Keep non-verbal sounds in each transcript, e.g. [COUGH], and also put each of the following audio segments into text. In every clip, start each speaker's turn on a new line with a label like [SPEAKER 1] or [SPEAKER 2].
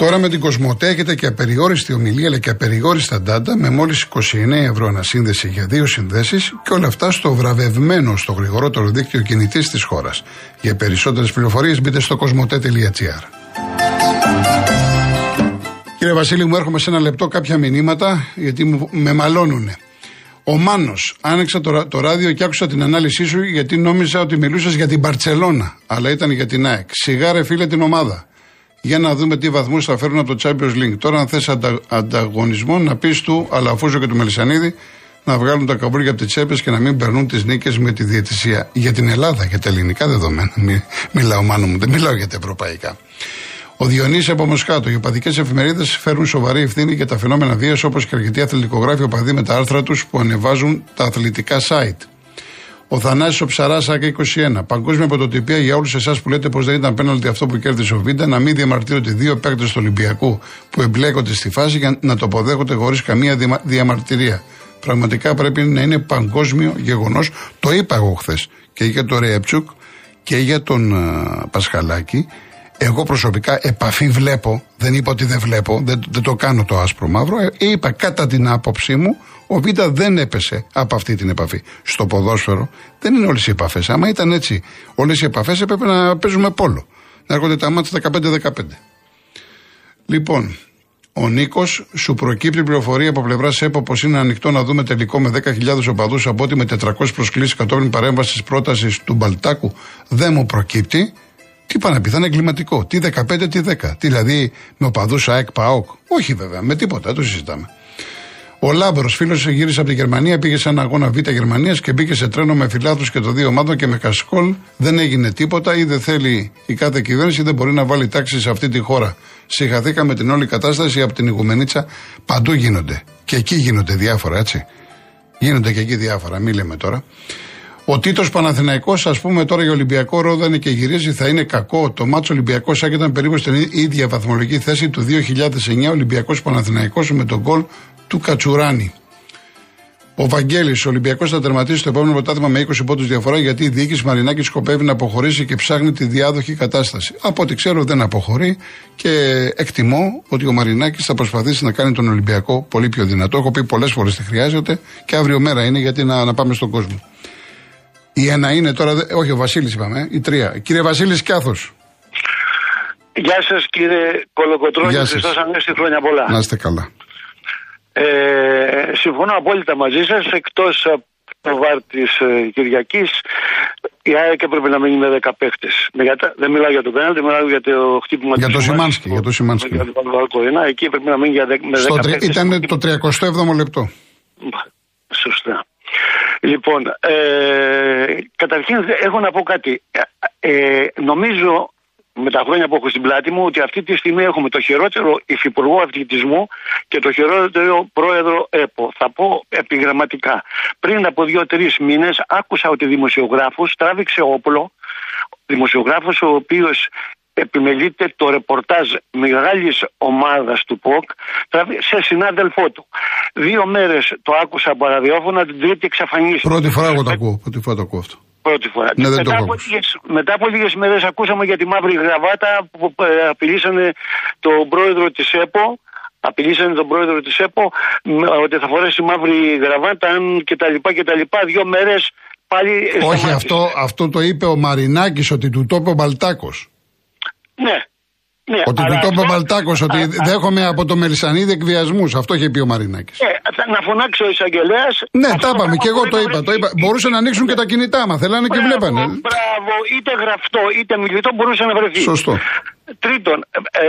[SPEAKER 1] Τώρα με την Κοσμοτέ έχετε και απεριόριστη ομιλία αλλά και απεριόριστα data με μόλις 29 ευρώ ανασύνδεση για δύο συνδέσεις και όλα αυτά στο βραβευμένο στο γρηγορότερο δίκτυο κινητής της χώρας. Για περισσότερες πληροφορίες μπείτε στο κοσμοτέ.gr. Κύριε Βασίλη, μου έρχομαι σε ένα λεπτό κάποια μηνύματα γιατί με μαλώνουνε. Ο Μάνος, άνοιξα το, το ράδιο και άκουσα την ανάλυση σου γιατί νόμιζα ότι μιλούσες για την Παρσελώνα, αλλά ήταν για την ΑΕΚ. Σιγάρε φίλε την ομάδα για να δούμε τι βαθμούς θα φέρουν από το Champions League. Τώρα, αν θες αντα, ανταγωνισμό, να πεις του Αλαφούζο και του Μελισανίδη να βγάλουν τα καμπούρια από τις τσέπες και να μην περνούν τις νίκες με τη διαιτησία. Για την Ελλάδα, για τα ελληνικά δεδομένα. Μι, μιλάω μάνο μου, δεν μιλάω για τα ευρωπαϊκά. Ο Διονύσης από Μοσχάτο. Οι οπαδικές εφημερίδες φέρουν σοβαρή ευθύνη για τα φαινόμενα βίας όπως και αρκετοί αθλητικογράφοι οπαδοί με τα άρθρα τους που ανεβάζουν τα αθλητικά site. Ο Θανάσης ο Ψαρά, ΑΚΑ 21. Παγκόσμια πρωτοτυπία για όλους εσάς που λέτε πως δεν ήταν πέναλτι αυτό που κέρδισε ο Βίντα, να μην διαμαρτύρονται δύο παίκτες του Ολυμπιακού που εμπλέκονται στη φάση για να το αποδέχονται χωρίς καμία διαμαρτυρία. Πραγματικά πρέπει να είναι παγκόσμιο γεγονός. Το είπα εγώ χθες και για τον Ρέεψουκ και για τον uh, Πασχαλάκη. Εγώ προσωπικά επαφή βλέπω, δεν είπα ότι δεν βλέπω, δεν, δεν το κάνω το άσπρο μαύρο. Ε, είπα κατά την άποψή μου ο Β' δεν έπεσε από αυτή την επαφή. Στο ποδόσφαιρο δεν είναι όλες οι επαφές. Άμα ήταν έτσι όλες οι επαφές, έπρεπε να παίζουμε πόλο. Να έρχονται τα μάτια 15-15. Λοιπόν, ο Νίκος, σου προκύπτει πληροφορία από πλευράς ΕΠΟ πως είναι ανοιχτό να δούμε τελικό με 10.000 οπαδούς από ότι με 400 προσκλήσεις κατόπιν παρέμβασης πρότασης του Μπαλτάκου. Δεν μου προκύπτει. Τι πάνε να πει, θα είναι εγκληματικό. Τι 15, τι 10. Τι δηλαδή με οπαδούς ΑΕΚ, ΠΑΟΚ. Όχι βέβαια, με τίποτα, το συζητάμε. Ο Λάμπρο, φίλος, γύρισε από τη Γερμανία, πήγε σε ένα αγώνα Β' Γερμανίας και μπήκε σε τρένο με φιλάθλους και το δύο ομάδων και με κασκόλ. Δεν έγινε τίποτα ή δεν θέλει η κάθε κυβέρνηση, δεν μπορεί να βάλει τάξη σε αυτή τη χώρα. Συγχαθήκαμε την όλη κατάσταση από την Ιγουμενίτσα. Παντού γίνονται. Και εκεί γίνονται διάφορα, έτσι. Γίνονται και εκεί διάφορα, μη λέμε τώρα. Ο Τίτος Παναθηναϊκός, ας πούμε τώρα για Ολυμπιακό ρόδανε και γυρίζει, θα είναι κακό. Το μάτσο Ολυμπιακός Σάκη ήταν περίπου στην ίδια βαθμολογική θέση του 2009 Ολυμπιακός Παναθηναϊκός με τον γκολ του Κατσουράνη. Ο Βαγγέλης, ο Ολυμπιακός θα τερματίσει το επόμενο πρωτάθλημα με 20 πόντους διαφορά γιατί η διοίκηση Μαρινάκης σκοπεύει να αποχωρήσει και ψάχνει τη διάδοχη κατάσταση. Από ό,τι ξέρω δεν αποχωρεί και εκτιμώ ότι ο Μαρινάκης θα προσπαθήσει να κάνει τον Ολυμπιακό πολύ πιο δυνατό. Έχω πει πολλές φορές τι χρειάζεται και αύριο μέρα είναι γιατί να, να πάμε στον κόσμο. Η ένα είναι τώρα, όχι ο Βασίλης είπαμε, η τρία. Κύριε Βασίλης Κιάθος.
[SPEAKER 2] Γεια σας κύριε Κολοκοτρόνη, Χριστός Ανέστη χρόνια πολλά.
[SPEAKER 1] Να είστε καλά.
[SPEAKER 2] Ε, συμφωνώ απόλυτα μαζί σας. Εκτός από το βάρ της ε, Κυριακής, η ΑΕΚ έπρεπε να μείνει με 10 παίχτε. Δεν μιλάω για το πέναλτι, μιλάω για το χτύπημα
[SPEAKER 1] Για το Σιμάνσκι. Για το Σιμάνσκι. Για
[SPEAKER 2] το Εκεί έπρεπε να μείνει για 10, με 10 παίχτες.
[SPEAKER 1] Ήταν το 37ο λεπτό.
[SPEAKER 2] Σωστά. Λοιπόν, ε, καταρχήν έχω να πω κάτι. Ε, νομίζω με τα χρόνια που έχω στην πλάτη μου ότι αυτή τη στιγμή έχουμε το χειρότερο υφυπουργό αθλητισμού και το χειρότερο πρόεδρο ΕΠΟ. Θα πω επιγραμματικά. Πριν από δύο-τρεις μήνες άκουσα ότι δημοσιογράφος τράβηξε όπλο. Δημοσιογράφος ο οποίος επιμελείται το ρεπορτάζ μεγάλης ομάδας του ΠΟΚ σε συνάδελφό του. Δύο μέρες το άκουσα από ραδιόφωνα, την τρίτη εξαφανίστηκε.
[SPEAKER 1] Πρώτη φορά εγώ το ακούω. Πρώτη φορά το ακούω αυτό.
[SPEAKER 2] Πρώτη φορά.
[SPEAKER 1] Ναι,
[SPEAKER 2] μετά, από λίγες, μετά από λίγες μέρες ακούσαμε για τη μαύρη γραβάτα που ε, απειλήσανε τον πρόεδρο της ΕΠΟ Απειλήσανε τον πρόεδρο της ΕΠΟ ότι θα φορέσει μαύρη γραβάτα και τα λοιπά και τα λοιπά. Δύο μέρες πάλι
[SPEAKER 1] Όχι αυτό, αυτό το είπε ο Μαρινάκης ότι του το είπε ο Μπαλτάκος.
[SPEAKER 2] Ναι, ναι,
[SPEAKER 1] ότι του το είπε ο Μπαλτάκο, ότι α, δέχομαι από το Μελισανίδη εκβιασμούς. Αυτό είχε πει ο Μαρινάκης.
[SPEAKER 2] Ε, να φωνάξει ο εισαγγελέας.
[SPEAKER 1] Ναι, τα είπαμε και εγώ το είπα, το είπα. Μπορούσε να ανοίξουν και τα κινητά μα. Θέλανε και βλέπανε.
[SPEAKER 2] Μπράβο, είτε γραφτό είτε μιλητό μπορούσε να βρεθεί.
[SPEAKER 1] Σωστό.
[SPEAKER 2] Τρίτον, ε,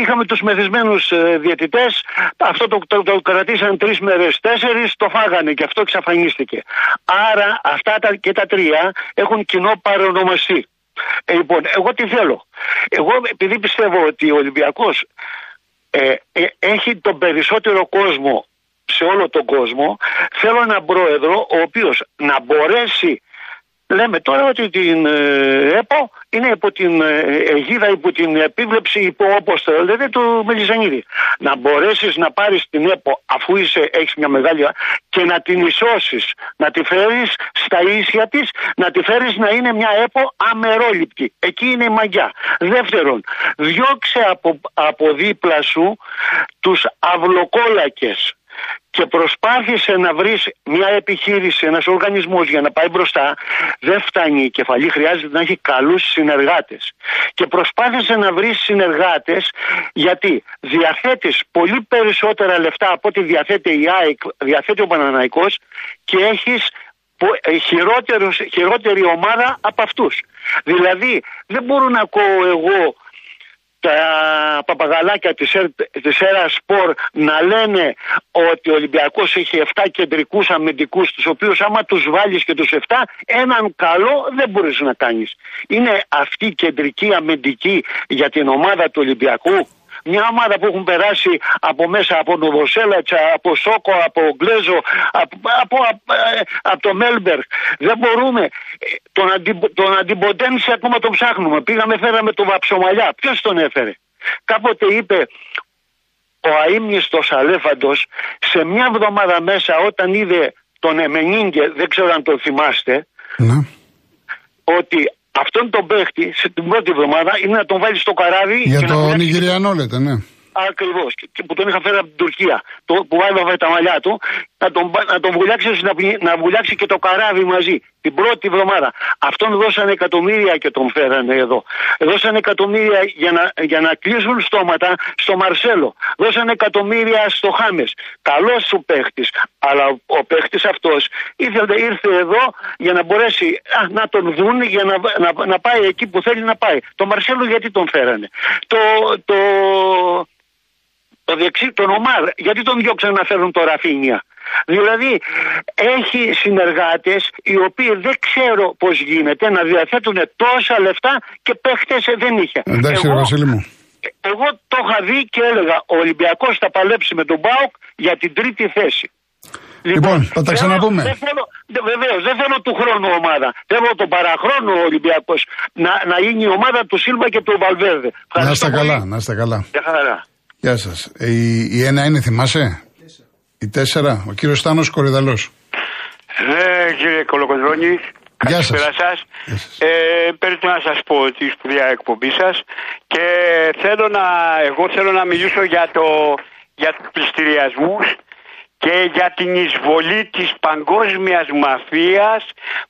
[SPEAKER 2] είχαμε τους μεθυσμένους ε, διαιτητές. Αυτό το, το, το κρατήσαν τρεις μέρες, τέσσερις, το φάγανε και αυτό εξαφανίστηκε. Άρα αυτά τα, και τα τρία έχουν κοινό παρονομαστή. Ε, λοιπόν, εγώ τι θέλω. Εγώ επειδή πιστεύω ότι ο Ολυμπιακός ε, ε, έχει τον περισσότερο κόσμο σε όλο τον κόσμο. Θέλω έναν πρόεδρο ο οποίος να μπορέσει Λέμε τώρα ότι την ε, ΕΠΟ είναι υπό την ε, αιγίδα, υπό την επίβλεψη, υπό όπως θέλετε, του Μελισανίδη. Να μπορέσεις να πάρεις την ΕΠΟ αφού είσαι, έχεις μια μεγάλη και να την ισώσεις, να τη φέρεις στα ίσια της, να τη φέρεις να είναι μια ΕΠΟ αμερόληπτη. Εκεί είναι η μαγιά. Δεύτερον, διώξε από, από δίπλα σου τους αυλοκόλακες και προσπάθησε να βρεις μια επιχείρηση, ένας οργανισμός για να πάει μπροστά, δεν φτάνει η κεφαλή, χρειάζεται να έχει καλούς συνεργάτες. Και προσπάθησε να βρεις συνεργάτες γιατί διαθέτεις πολύ περισσότερα λεφτά από ό,τι διαθέτει η ΑΕΚ, διαθέτει ο Παναναναϊκός και έχεις ε, χειρότερη ομάδα από αυτούς. Δηλαδή δεν μπορώ να ακούω εγώ τα παπαγαλάκια της, της ΕΡΑ Σπορ να λένε ότι ο Ολυμπιακός έχει 7 κεντρικούς αμυντικούς τους οποίους άμα τους βάλεις και τους 7 έναν καλό δεν μπορείς να κάνεις. Είναι αυτή η κεντρική αμυντική για την ομάδα του Ολυμπιακού. Μια ομάδα που έχουν περάσει από μέσα από Νοβοσέλατσα, από Σόκο, από Γκλέζο, από, από, από, το Μέλμπεργκ. Δεν μπορούμε. Τον, αντι, τον αντιμποντένση ακόμα τον ψάχνουμε. Πήγαμε, φέραμε τον Βαψομαλιά. Ποιος τον έφερε; Κάποτε είπε ο αείμνηστος Αλέφαντος σε μια εβδομάδα μέσα όταν είδε τον Εμενίγκε, δεν ξέρω αν το θυμάστε,
[SPEAKER 1] ναι.
[SPEAKER 2] ότι αυτόν τον παίχτη σε την πρώτη εβδομάδα είναι να τον βάλει στο καράβι.
[SPEAKER 1] Για τον Νιγηριανό λέτε, ναι.
[SPEAKER 2] Ακριβώς. Και που τον είχα φέρει από την Τουρκία. Το, που βάλει τα μαλλιά του, να τον, να τον βουλιάξεις, να, να βουλιάξει και το καράβι μαζί. Την πρώτη εβδομάδα. Αυτόν δώσανε εκατομμύρια και τον φέρανε εδώ. Δώσανε εκατομμύρια για να, για να κλείσουν στόματα στο Μαρσέλο. Δώσανε εκατομμύρια στο Χάμες. Καλός σου παίχτης. Αλλά ο παίχτης αυτός ήρθε εδώ για να μπορέσει α, να τον δουν για να, να, να πάει εκεί που θέλει να πάει. Το Μαρσέλο γιατί τον φέρανε; Το, το, το δεξί, τον Ομάρ, γιατί τον διώξαν να φέρουν το Ραφίνια; Δηλαδή έχει συνεργάτες οι οποίοι δεν ξέρω πώς γίνεται να διαθέτουν τόσα λεφτά και παίχτες δεν είχε.
[SPEAKER 1] Εντάξει εγώ, Βασίλη μου.
[SPEAKER 2] Εγώ το είχα δει και έλεγα ο Ολυμπιακός θα παλέψει με τον Μπάουκ για την τρίτη θέση.
[SPEAKER 1] Λοιπόν, λοιπόν θα τα ξαναπούμε.
[SPEAKER 2] Δεν θέλω, βεβαίως, δεν θέλω του χρόνου ομάδα. Θέλω τον παραχρόνου Ολυμπιακός να, να είναι η ομάδα του Σίλβα και του Βαλβέρδε.
[SPEAKER 1] Να είστε καλά, να είστε καλά. Γεια σας. Η, η ένα είναι, θυμάσαι; Η τέσσερα, ο κύριος Στάνος Κορυδαλός.
[SPEAKER 3] Ναι, κύριε Κολοκοντρόνη. Καλησπέρα σας. Ε, πρέπει να σας πω τη σπουδαία εκπομπή σας και θέλω να, εγώ θέλω να μιλήσω για, το, για τους πληστηριασμούς και για την εισβολή της παγκόσμιας μαφίας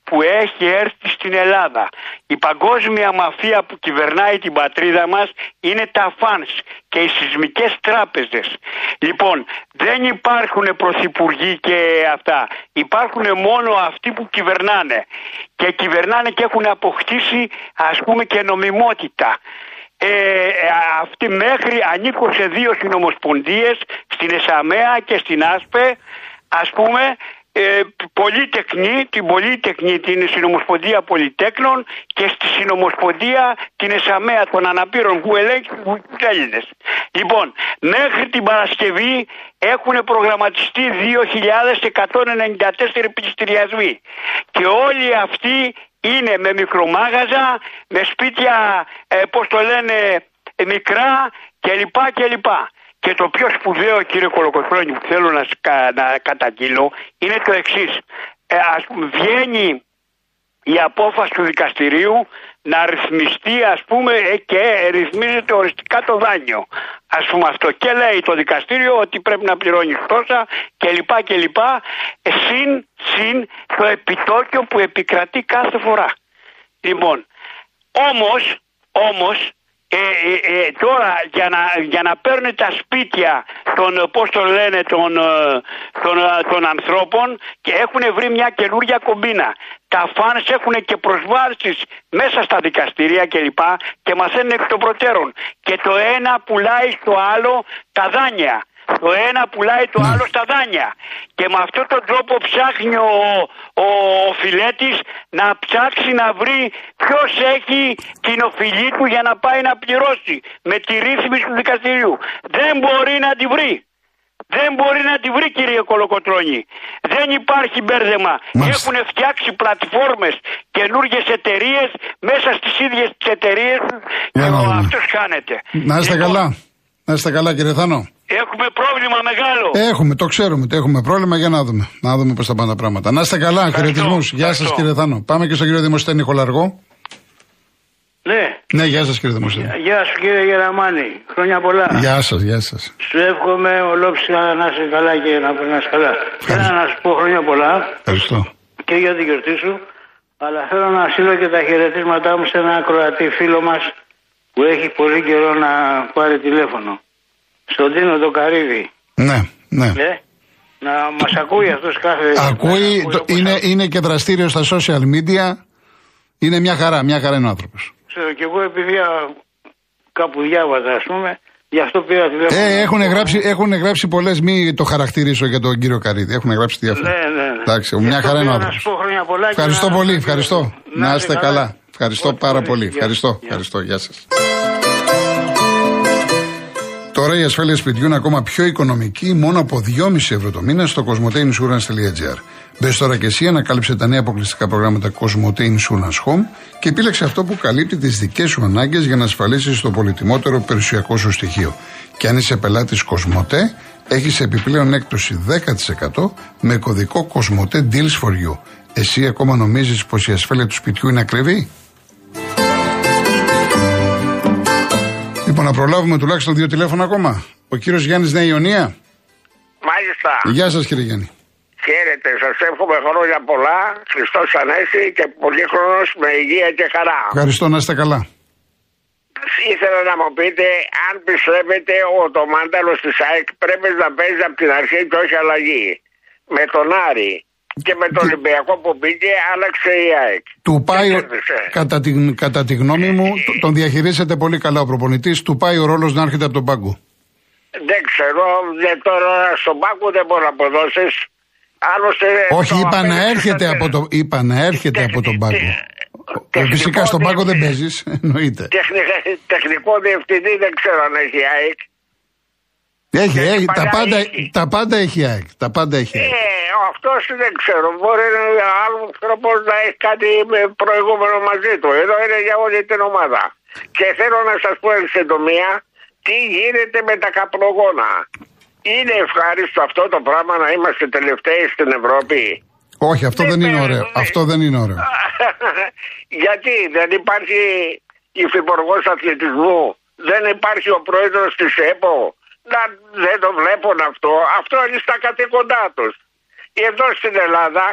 [SPEAKER 3] που έχει έρθει στην Ελλάδα. Η παγκόσμια μαφία που κυβερνάει την πατρίδα μας είναι τα φανς και οι σεισμικές τράπεζες. Λοιπόν, δεν υπάρχουν πρωθυπουργοί και αυτά. Υπάρχουν μόνο αυτοί που κυβερνάνε. Και κυβερνάνε και έχουν αποκτήσει ας πούμε και νομιμότητα. Ε, αυτή μέχρι ανήκω σε δύο συνομοσπονδίες στην ΕΣΑΜΕΑ και στην ΑΣΠΕ ας πούμε ε, πολυτεχνή, την πολυτεχνή την συνομοσπονδία πολυτέκνων και στη συνομοσπονδία την ΕΣΑΜΕΑ των αναπήρων που ελέγχει τους Έλληνες. Λοιπόν, μέχρι την Παρασκευή έχουν προγραμματιστεί 2.194 πληστηριασμοί και όλοι αυτοί είναι με μικρομάγαζα, με σπίτια, ε, πώς το λένε, ε, μικρά κλπ. κλπ. Και το πιο σπουδαίο κύριε Κολοκοτρώνη που θέλω να, να καταγγείλω είναι το εξής. Ε, ας πούμε, βγαίνει η απόφαση του δικαστηρίου να ρυθμιστεί ας πούμε ε, και ρυθμίζεται οριστικά το δάνειο. Ας πούμε αυτό και λέει το δικαστήριο ότι πρέπει να πληρώνει τόσα και λοιπά και λοιπά ε, συν, συν το επιτόκιο που επικρατεί κάθε φορά. Λοιπόν, όμως, όμως ε, ε, ε, τώρα για να, για να παίρνουν τα σπίτια των, πώς το λένε, των, των, των ανθρώπων και έχουν βρει μια καινούργια κομπίνα. Τα φάνες έχουν και προσβάσεις μέσα στα δικαστηρία κλπ. Και, και μαθαίνουν εκ των προτέρων. Και το ένα πουλάει στο άλλο τα δάνεια. Το ένα πουλάει το ναι. άλλο στα δάνεια. Και με αυτόν τον τρόπο ψάχνει ο, ο, ο φιλέτης να ψάξει να βρει ποιος έχει την οφειλή του για να πάει να πληρώσει με τη ρύθμιση του δικαστηρίου. Δεν μπορεί να τη βρει. Δεν μπορεί να τη βρει κύριε Κολοκοτρώνη. Δεν υπάρχει μπέρδεμα. Έχουν φτιάξει πλατφόρμες καινούργιες εταιρείες μέσα στις ίδιες τις εταιρείες και αυτός χάνεται.
[SPEAKER 1] Να είστε λοιπόν, καλά. Να είστε καλά κύριε Θάνο.
[SPEAKER 3] Έχουμε πρόβλημα μεγάλο.
[SPEAKER 1] Έχουμε, το ξέρουμε ότι έχουμε πρόβλημα για να δούμε. Να δούμε πώς θα πάνε τα πράγματα. Να είστε καλά, χαιρετισμούς. Γεια σας κύριε Θάνο. Πάμε και στον κύριο Δημοσθένη Χολαργό.
[SPEAKER 2] Ναι.
[SPEAKER 1] Ναι, γεια σας κύριε Δημοσθένη.
[SPEAKER 2] Γεια σου κύριε Γεραμάνη. Χρόνια πολλά.
[SPEAKER 1] Γεια σας, γεια σας.
[SPEAKER 2] Σου εύχομαι ολόψυχα να είσαι καλά και να περνάς καλά. Θέλω να σου πω χρόνια πολλά.
[SPEAKER 1] Ευχαριστώ.
[SPEAKER 2] Και για την γιορτή σου. Αλλά θέλω να στείλω και τα χαιρετίσματά μου σε ένα ακροατή φίλο μας που έχει πολύ καιρό να πάρει τηλέφωνο. Στον Τίνο το Καρύδι.
[SPEAKER 1] Ναι, ναι.
[SPEAKER 2] Ε, να μας ακούει αυτός κάθε.
[SPEAKER 1] Ακούει, το, είναι, είναι και δραστήριο στα social media. Είναι μια χαρά, μια χαρά είναι ο άνθρωπος.
[SPEAKER 2] Ξέρω και εγώ επειδή κάπου διάβαζα, ας πούμε, γι' αυτό πήρα τηλέφωνο.
[SPEAKER 1] Ε, έχουν γράψει, έχουν γράψει πολλές, μη το χαρακτηρίσω για τον κύριο Καρύδη. Έχουν γράψει διάφορα.
[SPEAKER 2] Ναι, ναι, ναι.
[SPEAKER 1] Εντάξει, μια χαρά είναι ο άνθρωπος. Ευχαριστώ πολύ, ευχαριστώ. Να είστε καλά. Ευχαριστώ πάρα πολύ. Ευχαριστώ, ευχαριστώ. Γεια σας. Τώρα η ασφάλεια σπιτιού είναι ακόμα πιο οικονομική, μόνο από 2,5 ευρώ το μήνα στο cosmoteinsurance.gr. Μπες τώρα και εσύ, ανακάλυψε τα νέα αποκλειστικά προγράμματα Cosmote Insurance Home και επίλεξε αυτό που καλύπτει τις δικές σου ανάγκες για να ασφαλίσεις το πολυτιμότερο περιουσιακό σου στοιχείο. Και αν είσαι πελάτης Cosmote, έχεις επιπλέον έκπτωση 10% με κωδικό Cosmote Deals for You. Εσύ ακόμα νομίζεις πως η ασφάλεια του σπιτιού είναι ακριβή; Λοιπόν, να προλάβουμε τουλάχιστον δύο τηλέφωνα ακόμα. Ο κύριος Γιάννης Νέα Ιωνία.
[SPEAKER 4] Μάλιστα.
[SPEAKER 1] Γεια σας, κύριε Γιάννη.
[SPEAKER 4] Χαίρετε, σας εύχομαι χρόνια πολλά. Χριστός Ανέστη και πολύ χρόνος με υγεία και χαρά.
[SPEAKER 1] Ευχαριστώ, να είστε καλά.
[SPEAKER 4] Ήθελα να μου πείτε αν πιστεύετε ότι ο μάνταλος της ΑΕΚ πρέπει να παίζει από την αρχή και όχι αλλαγή. Με τον Άρη και με τον Ολυμπιακό που μπήκε άλλαξε η ΑΕΚ.
[SPEAKER 1] Του πάει, κατά, τη, κατά τη γνώμη μου, τον διαχειρίζεται πολύ καλά ο προπονητής. Του πάει ο ρόλος να έρχεται από τον πάγκο.
[SPEAKER 4] Δεν ξέρω, δεν τώρα στον πάγκο δεν μπορεί να αποδώσεις. Άλλωστε,
[SPEAKER 1] Όχι, είπα να, έρχεται από το, είπα να έρχεται από τον πάγκο. Ε, φυσικά στον πάγκο δεν παίζεις, [LAUGHS] εννοείται.
[SPEAKER 4] Τεχνικό διευθυντή δεν ξέρω αν έχει ΑΕΚ.
[SPEAKER 1] Έχει, έχει, τα, πάντα, τα πάντα έχει ΑΕΚ. Τα πάντα έχει ΑΕΚ.
[SPEAKER 4] Ε, αυτός δεν ξέρω. Μπορεί άλλο τρόπο να έχει κάτι προηγούμενο μαζί του. Εδώ είναι για όλη την ομάδα. Και θέλω να σας πω εν συντομία τι γίνεται με τα καπνογόνα. Είναι ευχάριστο αυτό το πράγμα να είμαστε τελευταίοι στην Ευρώπη;
[SPEAKER 1] Όχι, αυτό δεν, δεν είναι ωραίο. Αυτό δεν είναι ωραίο. [LAUGHS]
[SPEAKER 4] Γιατί δεν υπάρχει υφυπουργός αθλητισμού, δεν υπάρχει ο πρόεδρος της ΕΠΟ, να, δεν το βλέπουν αυτό. Αυτό είναι στα καθήκοντά τους. Εδώ στην Ελλάδα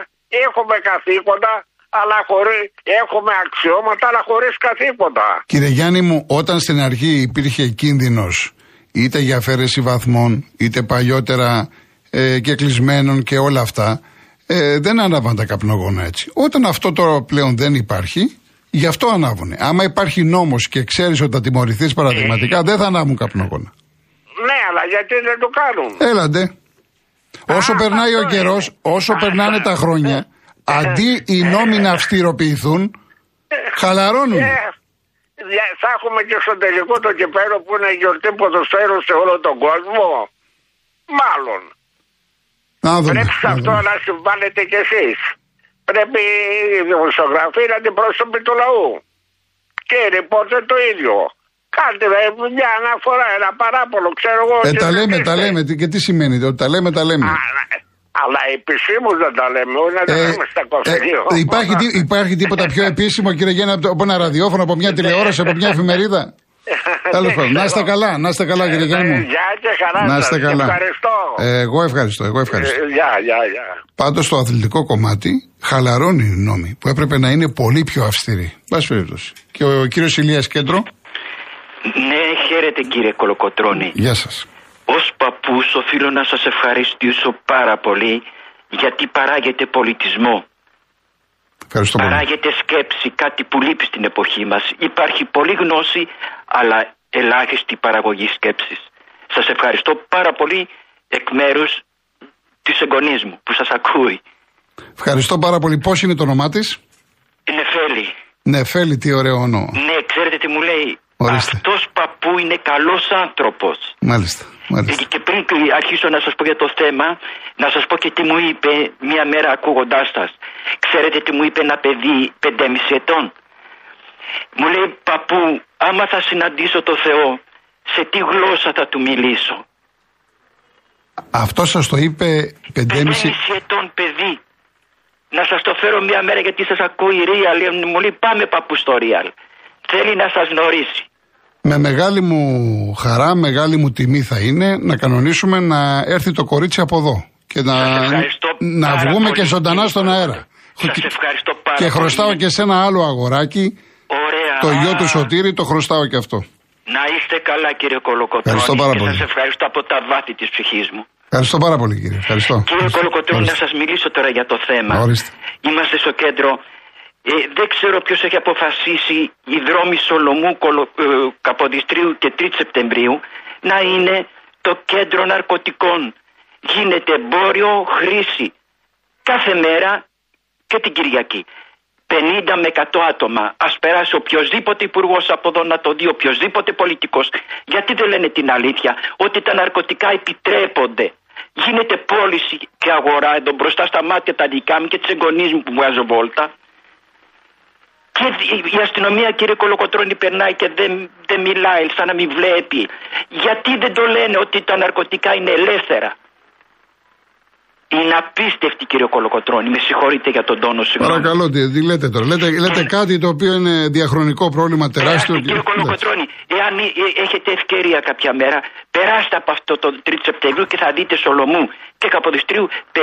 [SPEAKER 4] έχουμε καθήκοντα, αλλά χωρί, έχουμε αξιώματα, αλλά χωρίς καθήκοντα.
[SPEAKER 1] Κύριε Γιάννη μου, όταν στην αρχή υπήρχε κίνδυνος είτε για αφαίρεση βαθμών, είτε παλιότερα ε, και κλεισμένων και όλα αυτά, ε, δεν ανάβαν τα καπνογόνα έτσι. Όταν αυτό τώρα πλέον δεν υπάρχει, γι' αυτό ανάβουν. Άμα υπάρχει νόμος και ξέρεις ότι θα τιμωρηθείς παραδειγματικά, δεν θα ανάβουν καπνογόνα
[SPEAKER 4] αλλά γιατί δεν το κάνουν;
[SPEAKER 1] Έλαντε. Όσο περνάει ο καιρός, όσο περνάνε τα χρόνια, αντί οι νόμοι να αυστηροποιηθούν, χαλαρώνουν. Ε,
[SPEAKER 4] θα έχουμε και στο τελικό το κυπέρο που είναι γιορτή ποδοσφαίρου σε όλο τον κόσμο. Μάλλον.
[SPEAKER 1] Να δούμε,
[SPEAKER 4] Πρέπει σε αυτό να συμβάλλετε κι εσείς. Πρέπει η δημοσιογραφία να την πρόσωπη του λαού. Και οι ρηπόρτερ το ίδιο. Κάντε μια αναφορά, ένα παράπονο, ξέρω εγώ.
[SPEAKER 1] Ε, τα λέμε, τα λέμε. Και τι σημαίνει, ότι τα λέμε, τα λέμε. Α,
[SPEAKER 4] αλλά επισήμως δεν τα λέμε, όχι να τα ε, λέμε στα κοφερία.
[SPEAKER 1] Ε, υπάρχει, υπάρχει τίποτα πιο επίσημο, κύριε Γέννα, από ένα ραδιόφωνο, από μια τηλεόραση, από μια εφημερίδα; [LAUGHS] Τέλος πάντων, να είστε καλά, να είστε καλά, κύριε Γιάννη μου.
[SPEAKER 4] Γεια και χαρά.
[SPEAKER 1] Να είστε καλά.
[SPEAKER 4] Ευχαριστώ.
[SPEAKER 1] Ε, εγώ ευχαριστώ, εγώ ευχαριστώ.
[SPEAKER 4] Γεια, γεια, γεια.
[SPEAKER 1] Πάντως στο αθλητικό κομμάτι χαλαρώνει οι νόμοι που έπρεπε να είναι πολύ πιο αυστηροί. Πάση περιπτώσει. Και ο, ο κύριος Ηλίας Κέντρο.
[SPEAKER 5] Ναι, χαίρετε κύριε Κολοκοτρώνη.
[SPEAKER 1] Γεια σας.
[SPEAKER 5] Ως παππούς οφείλω να σας ευχαριστήσω πάρα πολύ γιατί παράγετε πολιτισμό.
[SPEAKER 1] Ευχαριστώ πολύ.
[SPEAKER 5] Παράγεται σκέψη, κάτι που λείπει στην εποχή μας. Υπάρχει πολλή γνώση, αλλά ελάχιστη παραγωγή σκέψης. Σας ευχαριστώ πάρα πολύ εκ μέρους της εγγονής μου που σας ακούει.
[SPEAKER 1] Ευχαριστώ πάρα πολύ. Πώς είναι το όνομά της,
[SPEAKER 5] Νεφέλη.
[SPEAKER 1] Νεφέλη, τι ωραίο όνομα.
[SPEAKER 5] Ναι, ξέρετε τι μου λέει; Αυτός παππού είναι καλός άνθρωπος.
[SPEAKER 1] Μάλιστα. Μάλιστα.
[SPEAKER 5] Και πριν αρχίσω να σας πω για το θέμα, να σας πω και τι μου είπε μια μέρα ακούγοντάς σας. Ξέρετε τι μου είπε ένα παιδί 5,5 ετών; Μου λέει παππού, άμα θα συναντήσω το Θεό, σε τι γλώσσα θα του μιλήσω;
[SPEAKER 1] Αυτό σας το είπε 5,5
[SPEAKER 5] ετών παιδί. Να σας το φέρω μια μέρα γιατί σας ακούει Real. Μου λέει πάμε παππού στο Real. Θέλει να σας γνωρίσει.
[SPEAKER 1] Με μεγάλη μου χαρά, μεγάλη μου τιμή θα είναι να κανονίσουμε να έρθει το κορίτσι από εδώ. Και να, να βγούμε και ζωντανά στον αέρα.
[SPEAKER 5] Σας ευχαριστώ πάρα
[SPEAKER 1] Και χρωστάω και σε ένα άλλο αγοράκι.
[SPEAKER 5] Ωραία.
[SPEAKER 1] Το γιο του Σωτήρη το χρωστάω και αυτό.
[SPEAKER 5] Να είστε καλά κύριε Κολοκοτρώνη.
[SPEAKER 1] Ευχαριστώ πάρα πολύ.
[SPEAKER 5] Σας ευχαριστώ από τα βάθη της ψυχής μου.
[SPEAKER 1] Ευχαριστώ πάρα πολύ κύριε. Ευχαριστώ.
[SPEAKER 5] Κύριε Κολοκοτρώνη να σας μιλήσω τώρα για το θέμα.
[SPEAKER 1] Ορίστε.
[SPEAKER 5] Είμαστε στο κέντρο ε, δεν ξέρω ποιος έχει αποφασίσει οι δρόμοι Σολομού, Κολο, ε, Καποδιστρίου και 3 Σεπτεμβρίου να είναι το κέντρο ναρκωτικών. Γίνεται εμπόριο, χρήση κάθε μέρα και την Κυριακή. 50 με 100 άτομα. Α περάσει οποιοδήποτε υπουργός από εδώ να το δει, οποιοδήποτε πολιτικός. Γιατί δεν λένε την αλήθεια, ότι τα ναρκωτικά επιτρέπονται. Γίνεται πώληση και αγορά εδώ μπροστά στα μάτια τα δικά μου και της εγγονής μου που βγάζω βόλτα. Και η αστυνομία κύριε Κολοκοτρώνη περνάει και δεν, δεν μιλάει σαν να μην βλέπει. Γιατί δεν το λένε ότι τα ναρκωτικά είναι ελεύθερα; Είναι απίστευτη κύριε Κολοκοτρώνη. Με συγχωρείτε για τον τόνο
[SPEAKER 1] συγγνώμη. Παρακαλώ, τι, τι λέτε τώρα; Λέτε, λέτε ναι. κάτι το οποίο είναι διαχρονικό πρόβλημα τεράστιο.
[SPEAKER 5] Περάστε, κύριε Κολοκοτρώνη, εάν ε, έχετε ευκαιρία κάποια μέρα, περάστε από αυτό το 3 Σεπτεμβρίου και θα δείτε Σολομού και Καποδιστρίου 50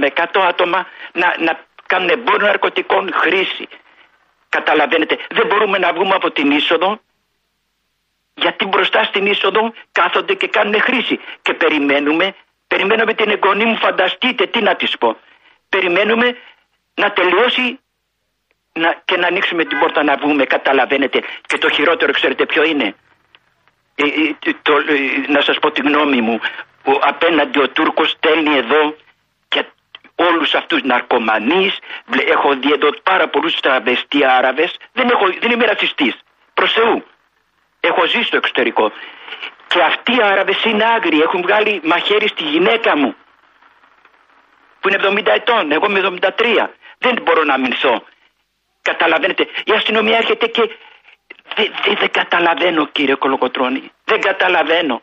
[SPEAKER 5] με 100 άτομα να, να κάνουν εμπόριο ναρκωτικών χρήση. Καταλαβαίνετε, δεν μπορούμε να βγούμε από την είσοδο γιατί μπροστά στην είσοδο κάθονται και κάνουν χρήση. Και περιμένουμε, περιμένουμε την εγγονή μου, φανταστείτε τι να της πω. Περιμένουμε να τελειώσει να, και να ανοίξουμε την πόρτα να βγούμε, καταλαβαίνετε. Και το χειρότερο ξέρετε ποιο είναι; Ε, ε, το, ε, να σας πω τη γνώμη μου. Ο, απέναντι ο Τούρκος στέλνει εδώ όλους αυτούς ναρκωμανείς, έχω δει εδώ πάρα πολλούς τραβεστή Άραβες, δεν, έχω, δεν είμαι ρατσιστής, προς Θεού. Έχω ζήσει στο εξωτερικό. Και αυτοί οι Άραβες είναι άγριοι, έχουν βγάλει μαχαίρι στη γυναίκα μου, που είναι 70 ετών, εγώ είμαι 73. Δεν μπορώ να μηνθώ. Καταλαβαίνετε, η αστυνομία έρχεται και δεν δε, καταλαβαίνω κύριε Κολοκοτρώνη. Δεν καταλαβαίνω.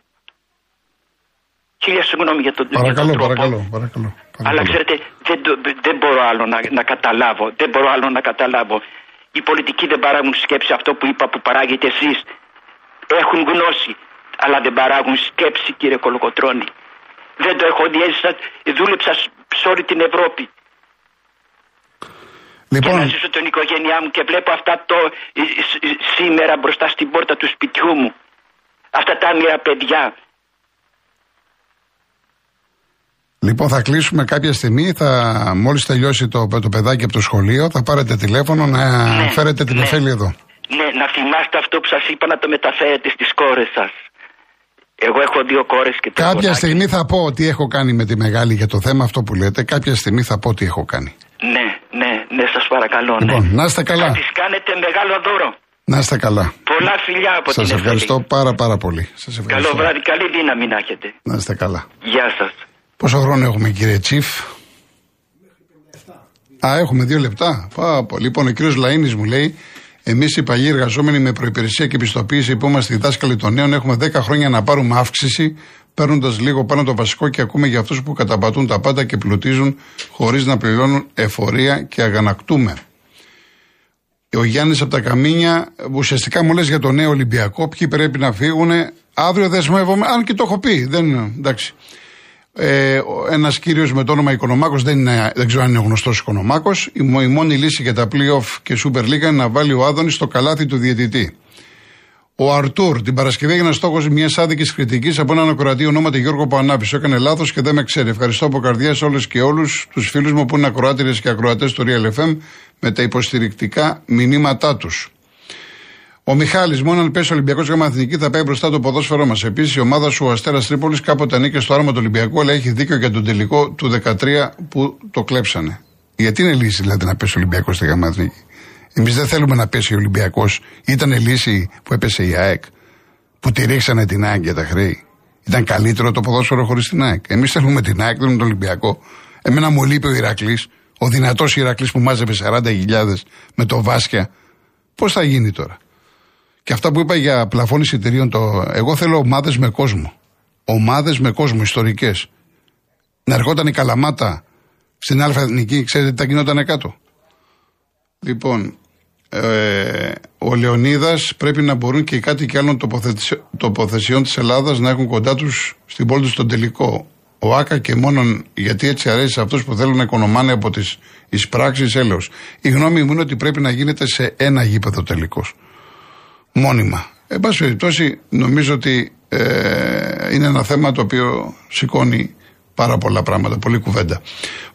[SPEAKER 5] Κύριε, συγγνώμη για τον
[SPEAKER 1] Παρακαλώ, για τον παρακαλώ, παρακαλώ, παρακαλώ.
[SPEAKER 5] Αλλά ξέρετε, δεν, δεν μπορώ άλλο να, να καταλάβω. Δεν μπορώ άλλο να καταλάβω. Οι πολιτικοί δεν παράγουν σκέψη αυτό που είπα που παράγετε εσείς. Έχουν γνώση, αλλά δεν παράγουν σκέψη, κύριε Κολοκοτρώνη. Δεν το έχω δει, δούλεψα σε όλη την Ευρώπη. Λοιπόν... Και να ζήσω την οικογένειά μου και βλέπω αυτά το σήμερα μπροστά στην πόρτα του σπιτιού μου. Αυτά τα άμυρα παιδιά
[SPEAKER 1] Λοιπόν, θα κλείσουμε κάποια στιγμή. Θα, μόλις τελειώσει το, το παιδάκι από το σχολείο, θα πάρετε τηλέφωνο να ναι, φέρετε την ναι. εδώ.
[SPEAKER 5] Ναι, να θυμάστε αυτό που σας είπα να το μεταφέρετε στις κόρες σας. Εγώ έχω δύο κόρες και
[SPEAKER 1] τρία Κάποια στιγμή θα πω τι έχω κάνει με τη μεγάλη για το θέμα αυτό που λέτε. Κάποια στιγμή θα πω τι έχω κάνει.
[SPEAKER 5] Ναι, ναι, ναι, σας παρακαλώ. Ναι.
[SPEAKER 1] Λοιπόν, να είστε καλά. Θα
[SPEAKER 5] τη κάνετε μεγάλο δώρο.
[SPEAKER 1] Να είστε καλά.
[SPEAKER 5] Πολλά φιλιά από
[SPEAKER 1] σας την ευχαριστώ πάρα πάρα πολύ. Σας ευχαριστώ.
[SPEAKER 5] Καλό βράδυ, καλή δύναμη να έχετε.
[SPEAKER 1] Να είστε καλά.
[SPEAKER 5] Γεια σας.
[SPEAKER 1] Πόσο χρόνο έχουμε κύριε Τσίφ; Α, έχουμε δύο λεπτά. Πά, Λοιπόν, ο κύριος Λαΐνης μου λέει, εμείς οι παλιοί εργαζόμενοι με προπηρεσία και πιστοποίηση που είμαστε διδάσκαλοι των νέων έχουμε 10 χρόνια να πάρουμε αύξηση, παίρνοντας λίγο πάνω το βασικό και ακούμε για αυτούς που καταπατούν τα πάντα και πλουτίζουν χωρίς να πληρώνουν εφορία και αγανακτούμε. Ο Γιάννης από τα Καμίνια ουσιαστικά μου λες για το νέο Ολυμπιακό, ποιοι πρέπει να φύγουν. Αύριο δεσμεύομαι, αν και το έχω πει. Δεν, εντάξει. Ε, Ένας κύριος με το όνομα Οικονομάκος, δεν, δεν ξέρω αν είναι γνωστός Οικονομάκος. Η, η μόνη λύση για τα playoff και Super League είναι να βάλει ο Άδωνης στο καλάθι του διαιτητή. Ο Αρτούρ την Παρασκευή έγινε στόχος μιας άδικης κριτικής από έναν ακροατή ονόματι Γιώργο Πανάπης. Έκανε λάθος και δεν με ξέρει. Ευχαριστώ από καρδιάς σε όλες και όλους τους φίλους μου που είναι ακροάτηρε και ακροατές του Real FM με τα υποστηρικτικά μηνύματά τους. Ο Μιχάλης, μόνο αν πέσει ο Ολυμπιακός Γάμα Εθνική, θα πάει μπροστά το ποδόσφαιρό μας. Επίσης, η ομάδα σου, ο Αστέρας Τρίπολης, κάποτε ανήκε στο άρωμα του Ολυμπιακού, αλλά έχει δίκιο για τον τελικό του 13 που το κλέψανε. Γιατί είναι λύση δηλαδή να πέσει ο Ολυμπιακός στη Γάμα Εθνική. Εμείς δεν θέλουμε να πέσει ο Ολυμπιακός. Ήταν λύση που έπεσε η ΑΕΚ, που τη ρίξανε την ΑΕΚ για τα χρέη. Ήταν καλύτερο το ποδόσφαιρο χωρίς την ΑΕΚ. Εμείς θέλουμε την ΑΕΚ, θέλουμε τον Ολυμπιακό. Εμένα μου λείπει ο Ηρακλής, ο δυνατός Ηρακλής που μάζευε 40.000 με το Βάσκια. Πώς θα γίνει τώρα; Και αυτά που είπα για πλαφόν εισιτηρίων, το... εγώ θέλω ομάδες με κόσμο. Ομάδες με κόσμο, ιστορικές. Να ερχόταν η Καλαμάτα στην Α Εθνική, ξέρετε τι θα γινόταν κάτω. Λοιπόν, ε, ο Λεωνίδας πρέπει να μπορούν και οι κάτοικοι άλλων τοποθεσιών της Ελλάδας να έχουν κοντά τους στην πόλη τους στον τελικό. Ο Άκα και μόνον γιατί έτσι αρέσει σε αυτούς που θέλουν να οικονομάνε από τις εισπράξεις έλεος. Η γνώμη μου είναι ότι πρέπει να γίνεται σε ένα γήπεδο τελικός. Μόνιμα. Εν πάση περιπτώσει, νομίζω ότι ε, είναι ένα θέμα το οποίο σηκώνει πάρα πολλά πράγματα, πολλή κουβέντα.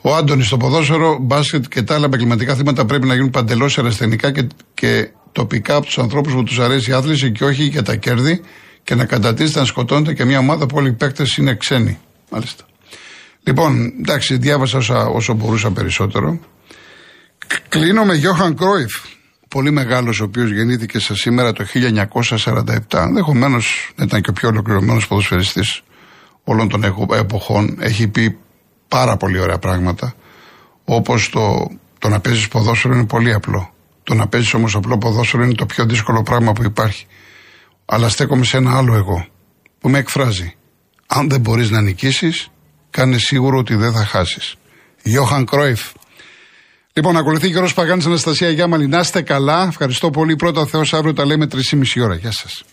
[SPEAKER 1] Ο Άντωνης στο ποδόσφαιρο, μπάσκετ και τα άλλα επαγγελματικά θέματα πρέπει να γίνουν παντελώς ερασιτεχνικά και, και τοπικά από τους ανθρώπους που τους αρέσει η άθληση και όχι για τα κέρδη και να κατατίθεται να σκοτώνεται και μια ομάδα που όλοι οι παίκτες είναι ξένοι. Μάλιστα. Λοιπόν, εντάξει, διάβασα όσα, όσο μπορούσα περισσότερο. Κλείνω με Γιώχαν Κρόιφ. Πολύ μεγάλος, ο οποίος γεννήθηκε σε σήμερα το 1947. Ενδεχομένως ήταν και ο πιο ολοκληρωμένος ποδοσφαιριστής όλων των εποχών. Έχει πει πάρα πολύ ωραία πράγματα. Όπως το, το να παίζεις ποδόσφαιρο είναι πολύ απλό. Το να παίζεις όμως απλό ποδόσφαιρο είναι το πιο δύσκολο πράγμα που υπάρχει. Αλλά στέκομαι σε ένα άλλο εγώ που με εκφράζει. Αν δεν μπορείς να νικήσεις, κάνε σίγουρο ότι δεν θα χάσεις. Γιώχαν Κρόιφ. Λοιπόν, ακολουθεί ο Παγάνης Αναστασία Γιάμαλη. Να είστε καλά. Ευχαριστώ πολύ. Πρώτα Θεός, αύριο τα λέμε 3,5 ώρα. Γεια σας.